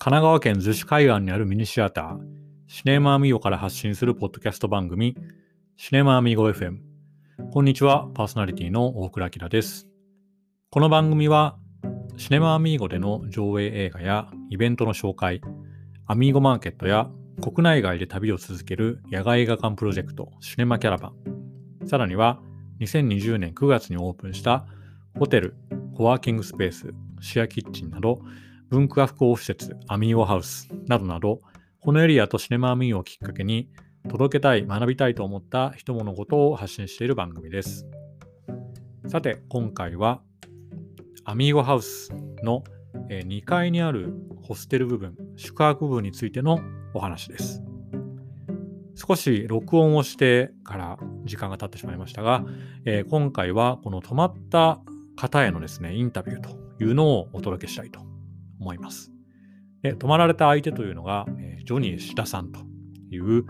神奈川県逗子海岸にあるミニシアター、シネマアミーゴから発信するポッドキャスト番組、シネマアミーゴ FM。こんにちは、パーソナリティの大倉明です。この番組は、シネマアミーゴでの上映映画やイベントの紹介、アミーゴマーケットや国内外で旅を続ける野外映画館プロジェクト、シネマキャラバン。さらには、2020年9月にオープンしたホテル、コワーキングスペース、シェアキッチンなど、文化複合施設、アミーオハウスなどなど、このエリアとシネマアミーをきっかけに、届けたい、学びたいと思った人物事を発信している番組です。さて、今回は、アミーゴハウスの2階にあるホステル部分、宿泊部分についてのお話です。少し録音をしてから時間が経ってしまいましたが、え、今回はこの泊まった方へのですね、インタビューというのをお届けしたいと思います。で泊まられた相手というのが、えー、ジョニー志田さんという、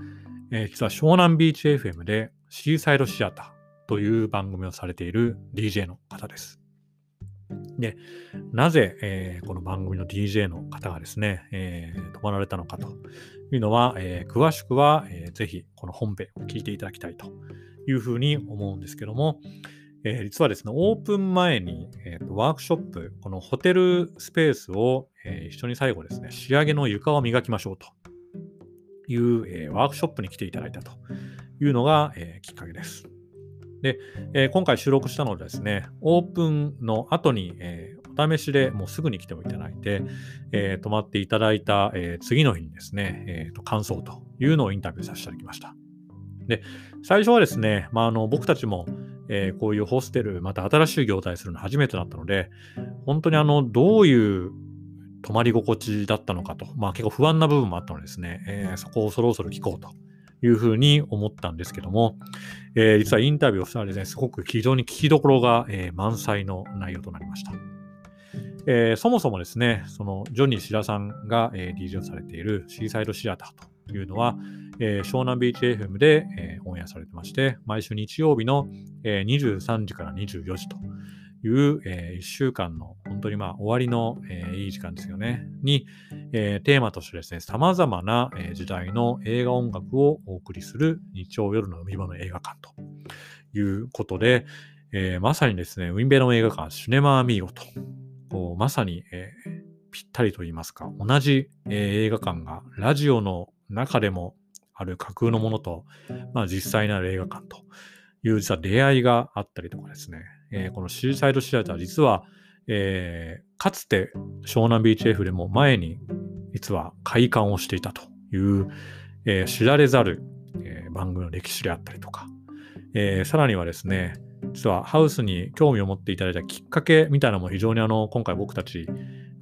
えー、実は湘南ビーチ FM でシーサイドシアターという番組をされている DJ の方です。で、なぜ、えー、この番組の DJ の方がですね、えー、泊まられたのかというのは、えー、詳しくは、えー、ぜひこの本編を聞いていただきたいというふうに思うんですけども、えー、実はですね、オープン前に、えーと、ワークショップ、このホテルスペースを、えー、一緒に最後ですね、仕上げの床を磨きましょうという、えー、ワークショップに来ていただいたというのが、えきっかけです。で、え今回収録したのでですね、オープンの後に、えお試しでもうすぐに来てもいただいて、え泊まっていただいた、え次の日にですね、えーと、感想というのをインタビューさせていただきました。で、最初はですね、まあ、あの僕たちも、えー、こういうホステル、また新しい業態するの初めてだったので、本当にあの、どういう泊まり心地だったのかと、まあ結構不安な部分もあったのでですね、えー、そこをそろそろ聞こうというふうに思ったんですけども、えー、実はインタビューをしたらですね、すごく非常に聞きどころが、えー、満載の内容となりました。えー、そもそもですね、そのジョニー・シラさんが、えー、DJ をされているシーサイドシアターとというのは、えー、湘南ビーチ FM で、えー、オンエアされてまして、毎週日曜日の、えー、23時から24時という、えー、1週間の本当にまあ終わりの、えー、いい時間ですよね、に、えー、テーマとしてですね、様々な、えー、時代の映画音楽をお送りする日曜夜の海場の映画館ということで、えー、まさにですね、ウィンベロの映画館、シネマアミーゴと、こうまさに、えー、ぴったりと言いますか、同じ、えー、映画館がラジオの中でもある架空のものと、まあ、実際にある映画館という実は出会いがあったりとかですね、えー、このシーサイドシアター実は、えー、かつて湘南ビーチ F でも前に実は開館をしていたという、えー、知られざる、えー、番組の歴史であったりとか、えー、さらにはですね、実はハウスに興味を持っていただいたきっかけみたいなのも非常にあの今回僕たち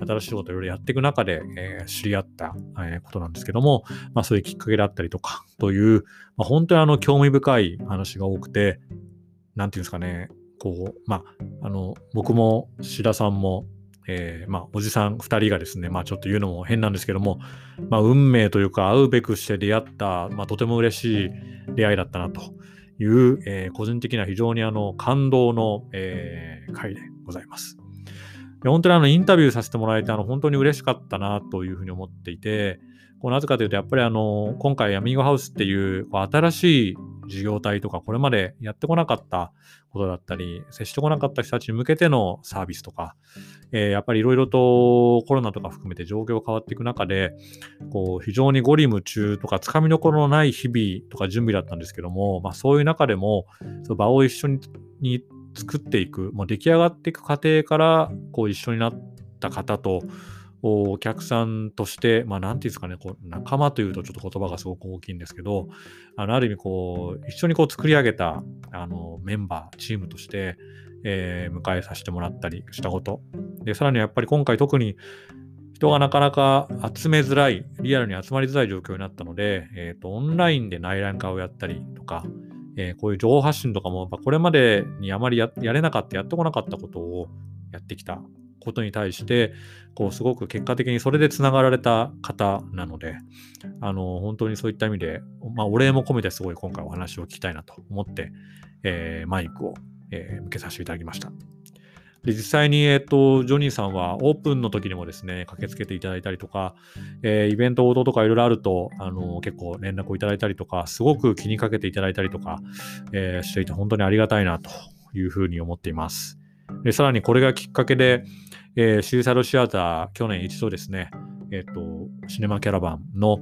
新しいことをいろいろやっていく中で、えー、知り合った、えー、ことなんですけども、まあそういうきっかけであったりとかという、まあ、本当にあの興味深い話が多くて、なんていうんですかね、こう、まあ、あの、僕も志田さんも、えー、まあ、おじさん2人がですね、まあ、ちょっと言うのも変なんですけども、まあ、運命というか、会うべくして出会った、まあ、とても嬉しい出会いだったなという、えー、個人的には非常にあの感動の、えー、回でございます。本当にあのインタビューさせてもらえてあの本当に嬉しかったなというふうに思っていて、こうなぜかというと、やっぱりあの今回、アミーゴハウスっていうこう新しい事業体とか、これまでやってこなかったことだったり、接してこなかった人たちに向けてのサービスとか、え、やっぱりいろいろとコロナとか含めて状況が変わっていく中で、こう非常にゴリ夢中とか、つかみどころのない日々とか準備だったんですけども、まあ、そういう中でも、その場を一緒に作っていく、もう出来上がっていく過程からこう一緒になった方と、お客さんとして、まあ、なんていうんですかね、こう仲間というとちょっと言葉がすごく大きいんですけど、あのある意味こう、一緒にこう作り上げたあのメンバー、チームとして、えー、迎えさせてもらったりしたこと。で、さらにやっぱり今回特に人がなかなか集めづらい、リアルに集まりづらい状況になったので、えっ、ー、と、オンラインで内覧会をやったりとか、えー、こういう情報発信とかも、これまでにあまりやれなかった、やってこなかったことをやってきたことに対して、こう、すごく結果的にそれでつながられた方なので、あの、本当にそういった意味で、まあ、お礼も込めてすごい今回お話を聞きたいなと思って、えー、マイクを、えー、向けさせていただきました。で実際に、えっ、と、ジョニーさんはオープンの時にもですね、駆けつけていただいたりとか、えー、イベント応答とかいろいろあると、あの、結構連絡をいただいたりとか、すごく気にかけていただいたりとか、えー、していて本当にありがたいなというふうに思っています。でさらにこれがきっかけで、えー、シーサイドシアター、去年一度ですね、えっ、と、シネマキャラバンの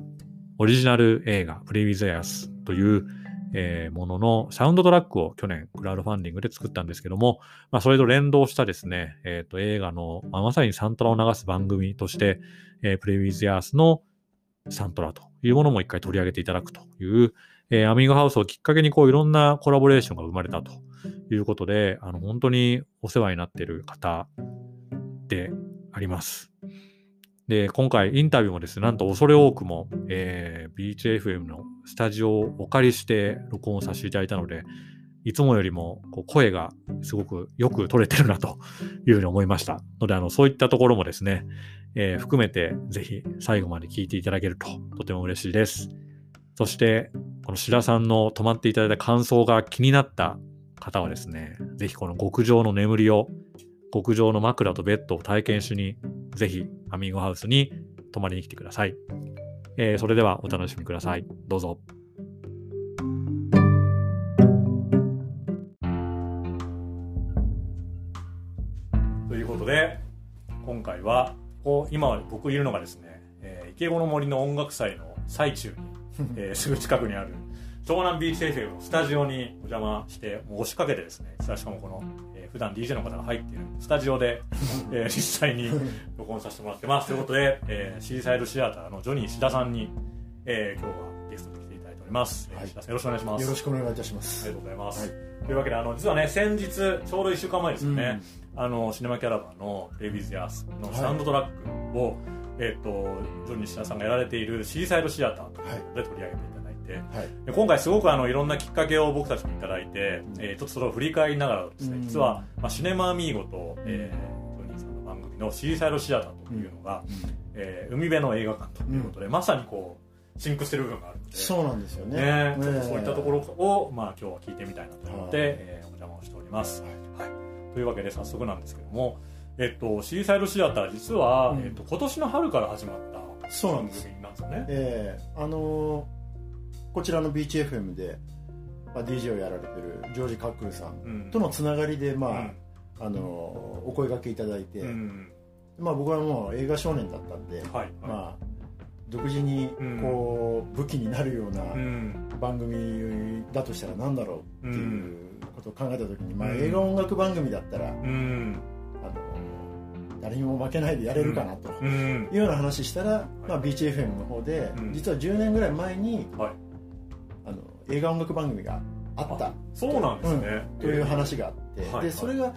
オリジナル映画、プレイ・ウィズ・エアスという、えー、もののサウンドトラックを去年クラウドファンディングで作ったんですけども、まあ、それと連動したですね、えー、と映画の、まあ、まさにサントラを流す番組として、えー、プレイウィズヤースのサントラというものも一回取り上げていただくという、えー、アミングハウスをきっかけにこういろんなコラボレーションが生まれたということで、あの本当にお世話になっている方であります。で、今回インタビューもですね、なんと恐れ多くも、えー、BHFM のスタジオをお借りして録音させていただいたので、いつもよりもこう声がすごくよく取れてるなと いうふうに思いました。ので、あの、そういったところもですね、えー、含めてぜひ最後まで聞いていただけるととても嬉しいです。そして、この白さんの泊まっていただいた感想が気になった方はですね、ぜひこの極上の眠りを、極上の枕とベッドを体験しにぜひ、アミーゴハウスに泊まりに来てください。えー、それではお楽しみください。どうぞ。ということで、今回は、こう今僕いるのがですね、えー、池子の森の音楽祭の最中に、えー、すぐ近くにある湘南ビーチ FM のスタジオにお邪魔してもう押しかけてですねしかもこの普段 DJ の方が入っているスタジオで、えー、実際に録音させてもらってます。ということで、えー、シーサイドシアターのジョニー志田さんに、えー、今日はゲストに来ていただいております、はい、志田さんよろしくお願いします。よろしくお願いいたします。ありがとうございます、はい、というわけであの実はね先日ちょうど1週間前ですよね、うん、あのシネマキャラバンの「レビーズ・ヤース」のサウンドトラックを、はい、えーと、ジョニー志田さんがやられているシーサイドシアターで取り上げていたて、はい、今回すごくあのいろんなきっかけを僕たちに頂いて、うん、えー、ちょっとそれを振り返りながらですね、実は、まあ、シネマアミーゴと、えー、トニーさんの番組のシーサイドシアターというのが、うん、えー、海辺の映画館ということで、まさにこうシンクしてる部分があるので。そうなんですよね。ね。ちょっとそういったところを、まあ、今日は聞いてみたいなと思って、えー、お邪魔をしております、はい、はい、というわけで早速なんですけどもえっと、シーサイドシアター実は、うん、えっと、今年の春から始まった番組なんです。よね。ええー、あのこちらのビーチ FM で、まあ、DJ をやられてるジョージ・カックルさんとのつながりで、まああのお声がけいただいて、まあ、僕はもう映画少年だったんで、はい。まあ、独自にこう、武器になるような番組だとしたら何だろうっていうことを考えた時に、まあ、映画音楽番組だったら、あの誰にも負けないでやれるかなというような話したら、まあ、ビーチ FM の方で、実は10年ぐらい前に、映画音楽番組があった。そうなんですね、うん、という話があって、はい、でそれが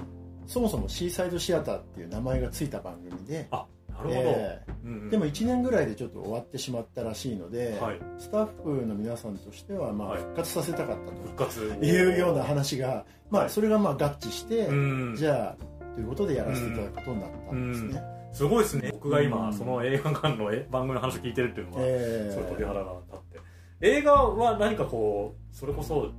そもそもシーサイドシアターっていう名前がついた番組で。あなるほど、えー。でも1年ぐらいでちょっと終わってしまったらしいので、はい、スタッフの皆さんとしてはまあ復活させたかったというような話が、まあ、それがまあ合致して、じゃあということでやらせていただくことになったんですね。すごいですね。僕が今、その映画館の番組の話を聞いてるっていうのは、えー、それ鳥肌が立って映画は何かこうそれこそ好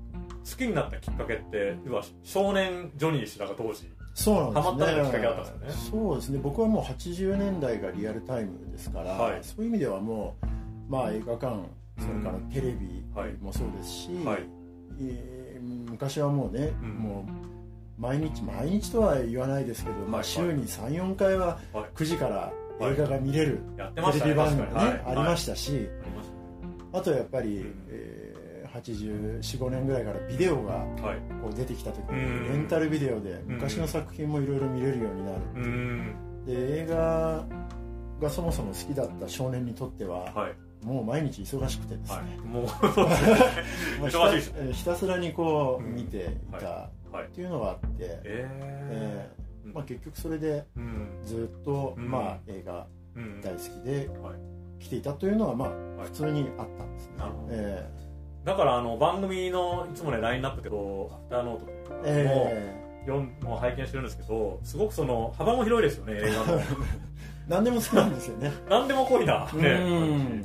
きになったきっかけって要は少年ジョニー氏らが当時そうなんですね。きっかけあったんですよね。そうですね。僕はもう80年代がリアルタイムですから、はい、そういう意味ではもうまあ映画館、それからテレビもそうですし、はい、えー、昔はもうね、うん、もう毎日毎日とは言わないですけど、まあ週に3、4回は9時から映画が見れるテレビ番組がね、ありましたし、あとやっぱり、えー、84,5年ぐらいからビデオがこう出てきた時に、レンタルビデオで昔の作品もいろいろ見れるようになるっていう。で映画がそもそも好きだった少年にとっては、はい、もう毎日忙しくてですね、はい、もうひたすらにこう見ていたっていうのがあって、えー、まあ、結局それでずっと、まあ、映画大好きで、来ていたというのはまあ普通にあったんですね、えー、だからあの番組のいつもねラインナップでこうアフターノートも、えー、もう拝見してるんですけどすごくその幅も広いですよね 映画の。何でも好きなんですよね。何でも濃いな、ね、うん。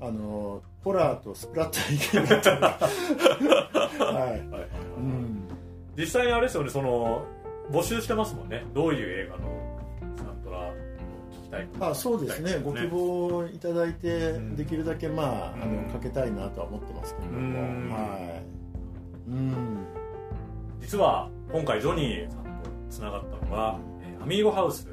あのホラーとスプラッター意見はい、はい。はい、うん、実際にあれですよねその募集してますもんねどういう映画のたいあそうですね、ね、ご希望いただいて、うん、できるだけまああのかけたいなとは思ってますけれども、はい。うん。実は今回ジョニーさんとつながったのは、えー、アミーゴハウス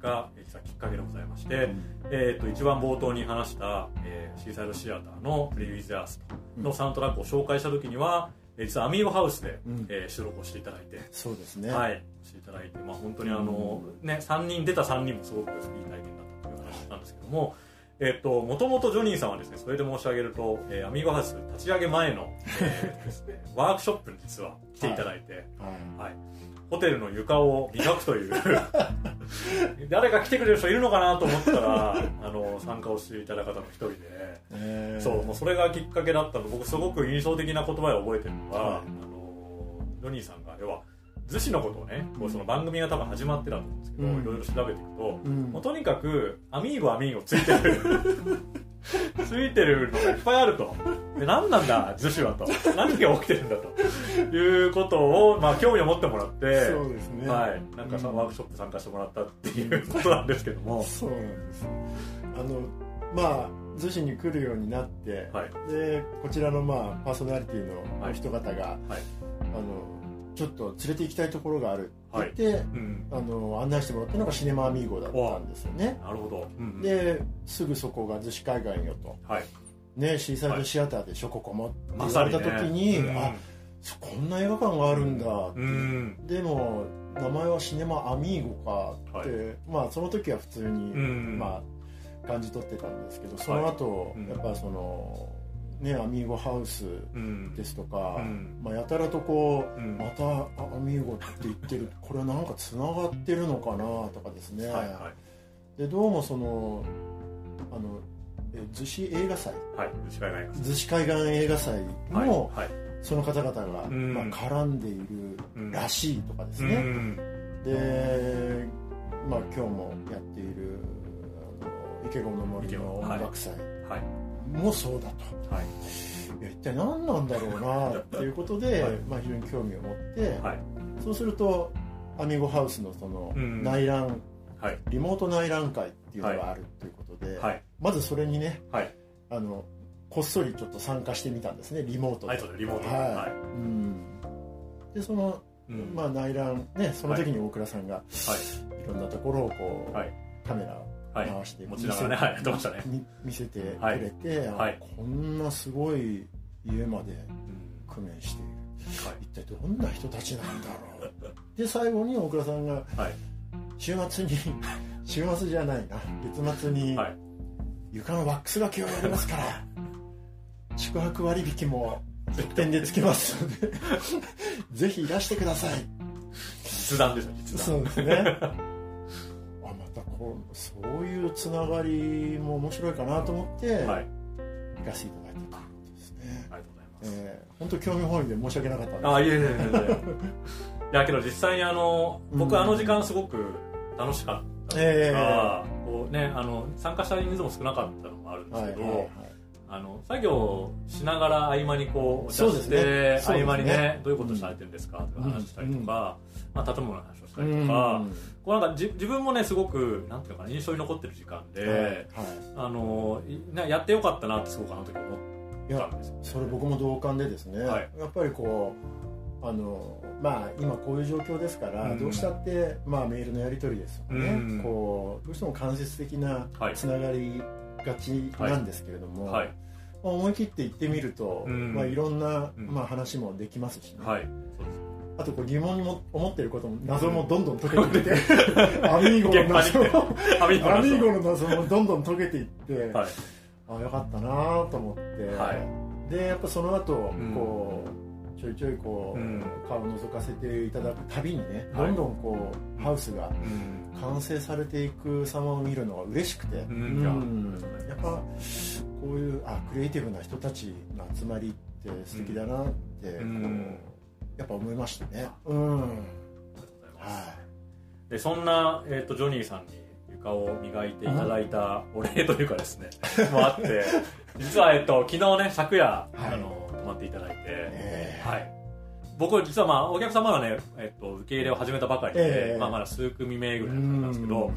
が、はい、実はきっかけでございまして、うん、えーと、一番冒頭に話した、えー、シーサイドシアターの「プレイ・ウィズ・アース」のサウンドトラックを紹介した時には、実はアミーゴハウスで、うん、えー、収録をしていただいて。そうですね。はい。していただいて、まあ、本当にあの、うん、ね3人出た3人もすごくいい体験だったという話なんですけども、えっと、もともとジョニーさんはですね、それで申し上げると、えー、アミーゴハウス立ち上げ前の、えーですね、ワークショップに実は来ていただいて、はい、はい、ホテルの床を磨くという。誰か来てくれる人いるのかなと思ったら、あの、参加をしていただいた方の一人で、えー、そう、もうそれがきっかけだったの。僕すごく印象的な言葉を覚えてるのは、はい、あの、ジョニーさんが、要は、逗子のことをね、こうその番組が多分始まってたと思うんですけど、いろいろ調べていくと、うん、もうとにかく、アミーゴアミーゴついてる。ついてるのがいっぱいあると。で何なんだ、逗子はと。何が起きてるんだと。いうことを、まあ、興味を持ってもらって、そうですね。はい。なんかさ、うん、ワークショップ参加してもらったっていうことなんですけども。そうなんです。あの、まあ、逗子に来るようになって、はい、で、こちらの、まあ、パーソナリティの人方が、はい、あの、ちょっと連れて行きたいところがある。って言って、はい。うん、あの案内してもらったのがシネマアミーゴだったんですよね。なるほど、うんうん、ですぐそこが逗子海岸よと、はい、ね、シーサイドシアターでしょ、ここもって言われた時に、ねうん、あこんな映画館があるんだって、うん、でも名前はシネマアミーゴかって、はい、まあその時は普通に、まあ感じ取ってたんですけどその後、やっぱそのね、アミーゴハウスですとか、うん、まあ、やたらとこう、うん、またアミーゴって言ってる これはなんかつながってるのかなとかですね、はいはい、でどうもそのあの逗子映画祭、はい、逗子海岸映画祭も、はいはい、その方々が、まあ、絡んでいるらしいとかですね、で、まあ、今日もやっているあの池子の森の音楽祭、はいもそうだと、はい、一体何なんだろうなっていうことで、はい、まあ、非常に興味を持って、はい、そうするとアミゴハウスのその内覧、うんはい、リモート内覧会っていうのがあるということで、まずそれにね、あのこっそりちょっと参加してみたんですねリモートで。リモートはい、うん、でその、うん、まあ、内覧ねその時に大倉さんが、はい、いろんなところをこう、カメラを回して持ちながらね、はい、やってましたね。見せてくれて、はい、こんなすごい家まで工面している、はい、一体どんな人たちなんだろう。で最後に大倉さんが、はい、週末に 週末じゃないな。月末に床のワックスがけをやりますから。宿泊割引も一点でつきますので。ぜひいらしてください。実弾ですよ実弾そうですねそういうつながりも面白いかなと思って、はい、行かせていただいたということですね。ありがとうございます、えー、本当興味本位で申し訳なかったんです。あいえいえいえいやけど実際にあの僕あの時間すごく楽しかったですが、えー、こうねあの参加した人数も少なかったのもあるんですけど、はいはいはいあの作業しながら合間にこうお茶して、ね、合間にね、ね、どういうことされてるんですかとか話したりとか、うん、まあ、建物の話をしたりとか、こうなんかじ自分もねすごくなんていうかな印象に残ってる時間で、はいはい、あのやってよかったなってすごくあの時思ったんですよ、ね、それ僕も同感でですね、はい、やっぱりこうあのまあ今こういう状況ですから、うん、どうしたって、まあ、メールのやり取りですとかね、うん、こうどうしても間接的なつながりがちなんですけれども、はい。はい。まあ、思い切って行ってみると、うん、まあ、いろんな、まあ、話もできますしね、はい、あとこう疑問にも思ってることも謎もどんどん解けていって、アミーゴの謎アミーゴの謎も。どんどん解けていって、はい、あよかったなと思って、はい、でやっぱその後こう、ちょいちょいこう、うん、顔を覗かせていただくたびにね、どんどんこうハウスが完成されていく様を見るのが嬉しくて、うん、や。っぱこういうあクリエイティブな人たちの集まりって素敵だなって、こうやっぱ思いましたね。うん。ありがとうございます。はい。でそんなえっ、ー、とジョニーさんに床を磨いていただいたお礼というかですね、もあって、実はえっ、ー、と昨日ね昨夜、はい、あの泊まっていただいて、えー、はい。僕実はまあお客様はね、えっと、受け入れを始めたばかりで、えー、まあ、まだ数組目ぐらいなんですけど、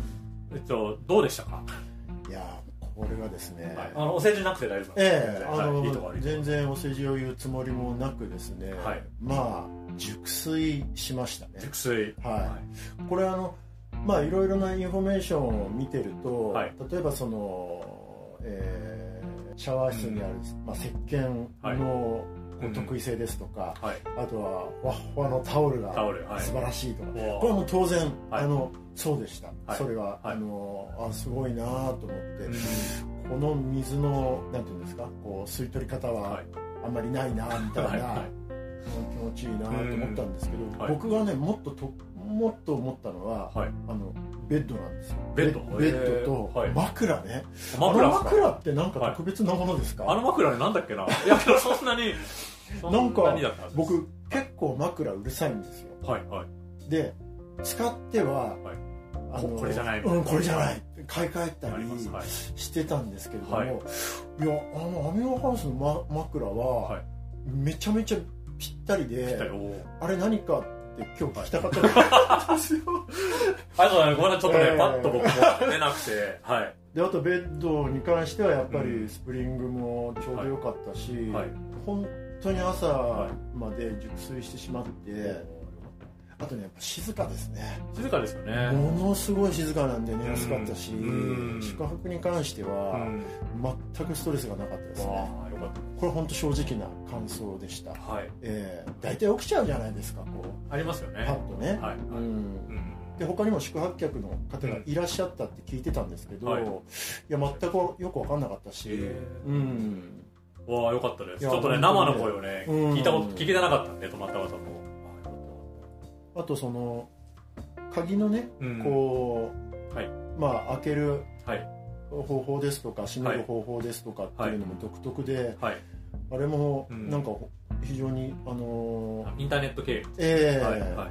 えっと、どうでしたか？いやこれがですね、はい、あのお世辞なくて大丈夫ええー、あの、はい、全然お世辞を言うつもりもなくですね、はい、まあ熟睡しましたね。熟睡。はい、これあのまあいろいろなインフォメーションを見てると、例えばその、えー、シャワー室にある、まあ、石鹸の、特異性ですとか、はい、あとはふわふわのタオルが素晴らしいとか、はい、これはもう当然、はい、あのそうでした、それは、あのあすごいなと思って、この水のなんていうんですかこう吸い取り方はあんまりないなみたいな、気持ちいいなと思ったんですけど、僕がねもっとともっと思ったのは、あのベッドなんですよ。ベッド？ベッドと枕ね、枕枕ってなんか特別なものですか、あの枕ねなんだっけな？いやそんなになんか僕結構枕うるさいんですよ。はいはい。で使っては、あのこれじゃないうんこれじゃない。買い替えたりしてたんですけれども、い、やあのアミノハウスの、ま、枕は、めちゃめちゃぴったりであれ何かって今日聞きたかったんです。よ ありがとうございますごめんなさいちょっとね、えー、パッと僕も出なくてはい。であとベッドに関してはやっぱりスプリングもちょうど良かったし、はい、本当に朝まで熟睡してしまって、あとねやっぱ静かですね。静かですよね。ものすごい静かなんで寝やすかったし、宿泊に関しては全くストレスがなかったですねこれ本当正直な感想でした、はい。えー、大体起きちゃうじゃないですかこう。ありますよね。パッとね、はい。はい。うん。で他にも宿泊客の方がいらっしゃったって聞いてたんですけど、はい、いや全くよく分かんなかったし、うん。わあよかったです。ちょっとね生の声をね、聞いたこと聞けてなかったんで泊まった方も。あとその鍵のね、こう、はい、まあ開ける方法ですとか閉める方法ですとかっていうのも独特で、はい、あれもなんか非常に、あのー、インターネット系。ええ。ーはいはい、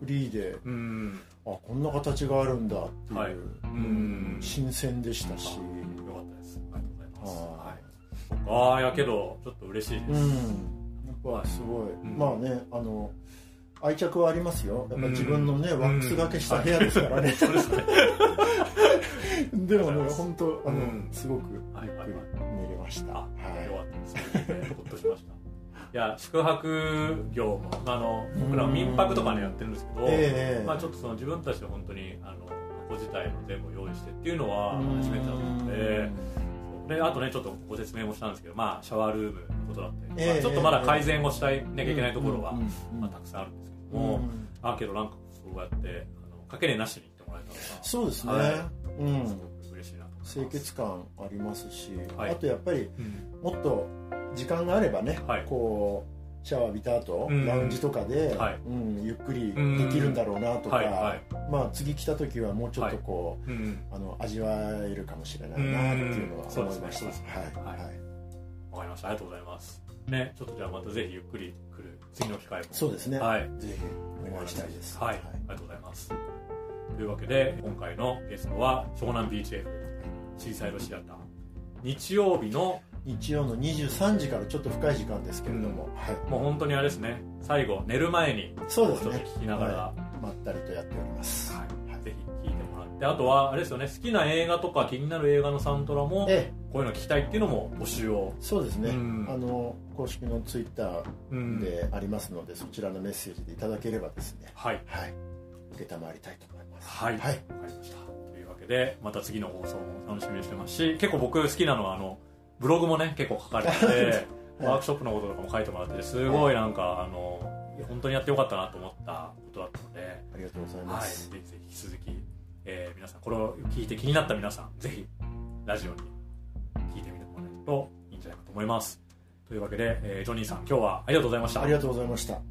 フリーで、うん、あこんな形があるんだっていう、はい、うん。新鮮でしたし。よかったです。ありがとうございます、はい、ああやけどちょっと嬉しいです、うん、やっぱすごい、まあねあの愛着はありますよ。やっぱ自分のね、ワックスがけした部屋ですからね、でもね本当あの、すごくゆっくり寝れました、はい、よかったです。ほっとしましたいや宿泊業もあの僕ら民泊とかねやってるんですけど、えー、まあ、ちょっとその自分たちで本当にあの箱自体の全部用意してっていうのは初めてだったので。であとねちょっとご説明もしたんですけど、まあ、シャワールームのことだったり、えー、まあ、ちょっとまだ改善をしたいなきゃいけないところは、まあ、たくさんあるんですも、うん、あけどなんかそうやってあのかけねなしに行ってもらえたのがそうですね、はい、うん。すごく嬉しいなと清潔感ありますし、はい、あとやっぱり、もっと時間があればね、はい、こうシャワー浴びた後、うん、ラウンジとかで、はい、うん、ゆっくりできるんだろうなとか、はい。はい、まあ、次来た時はもうちょっとこう、はい、あの味わえるかもしれないなっていうのは思いました、ね、はい、はい、わかりました。ありがとうございます。ねちょっとじゃあまたぜひゆっくり来る次の機会も。そうですね、はい、ぜひお願いしたいです。はい、ありがとうございます。というわけで今回のゲストは湘南ビーチ F シーサイドシアター。日曜日の日曜の23時からちょっと深い時間ですけれども、はい、もう本当にあれですね。最後寝る前にそうですね。聞きながら、はい、まったりとやっております、聞いてもらってあとはあれですよね好きな映画とか気になる映画のサントラも、ええ、こういうの聞きたいっていうのも募集を。そうですね、うん、あの公式のツイッターでありますので、うん、そちらのメッセージでいただければですね。はい、はい、承りたいと思います。はい、はい、分かりました。というわけでまた次の放送も楽しみにしてますし結構僕好きなのはあのブログもね結構書かれてて ワークショップのこととかも書いてもらっててすごいなんかあの本当にやってよかったなと思ったことだったのでありがとうございます、はい、ぜひぜひ引き続き、えー、皆さんこれを聞いて気になった皆さんぜひラジオに聞いてみてもらえるといいんじゃないかと思います。というわけで、えー、ジョニーさん今日はありがとうございました。ありがとうございました。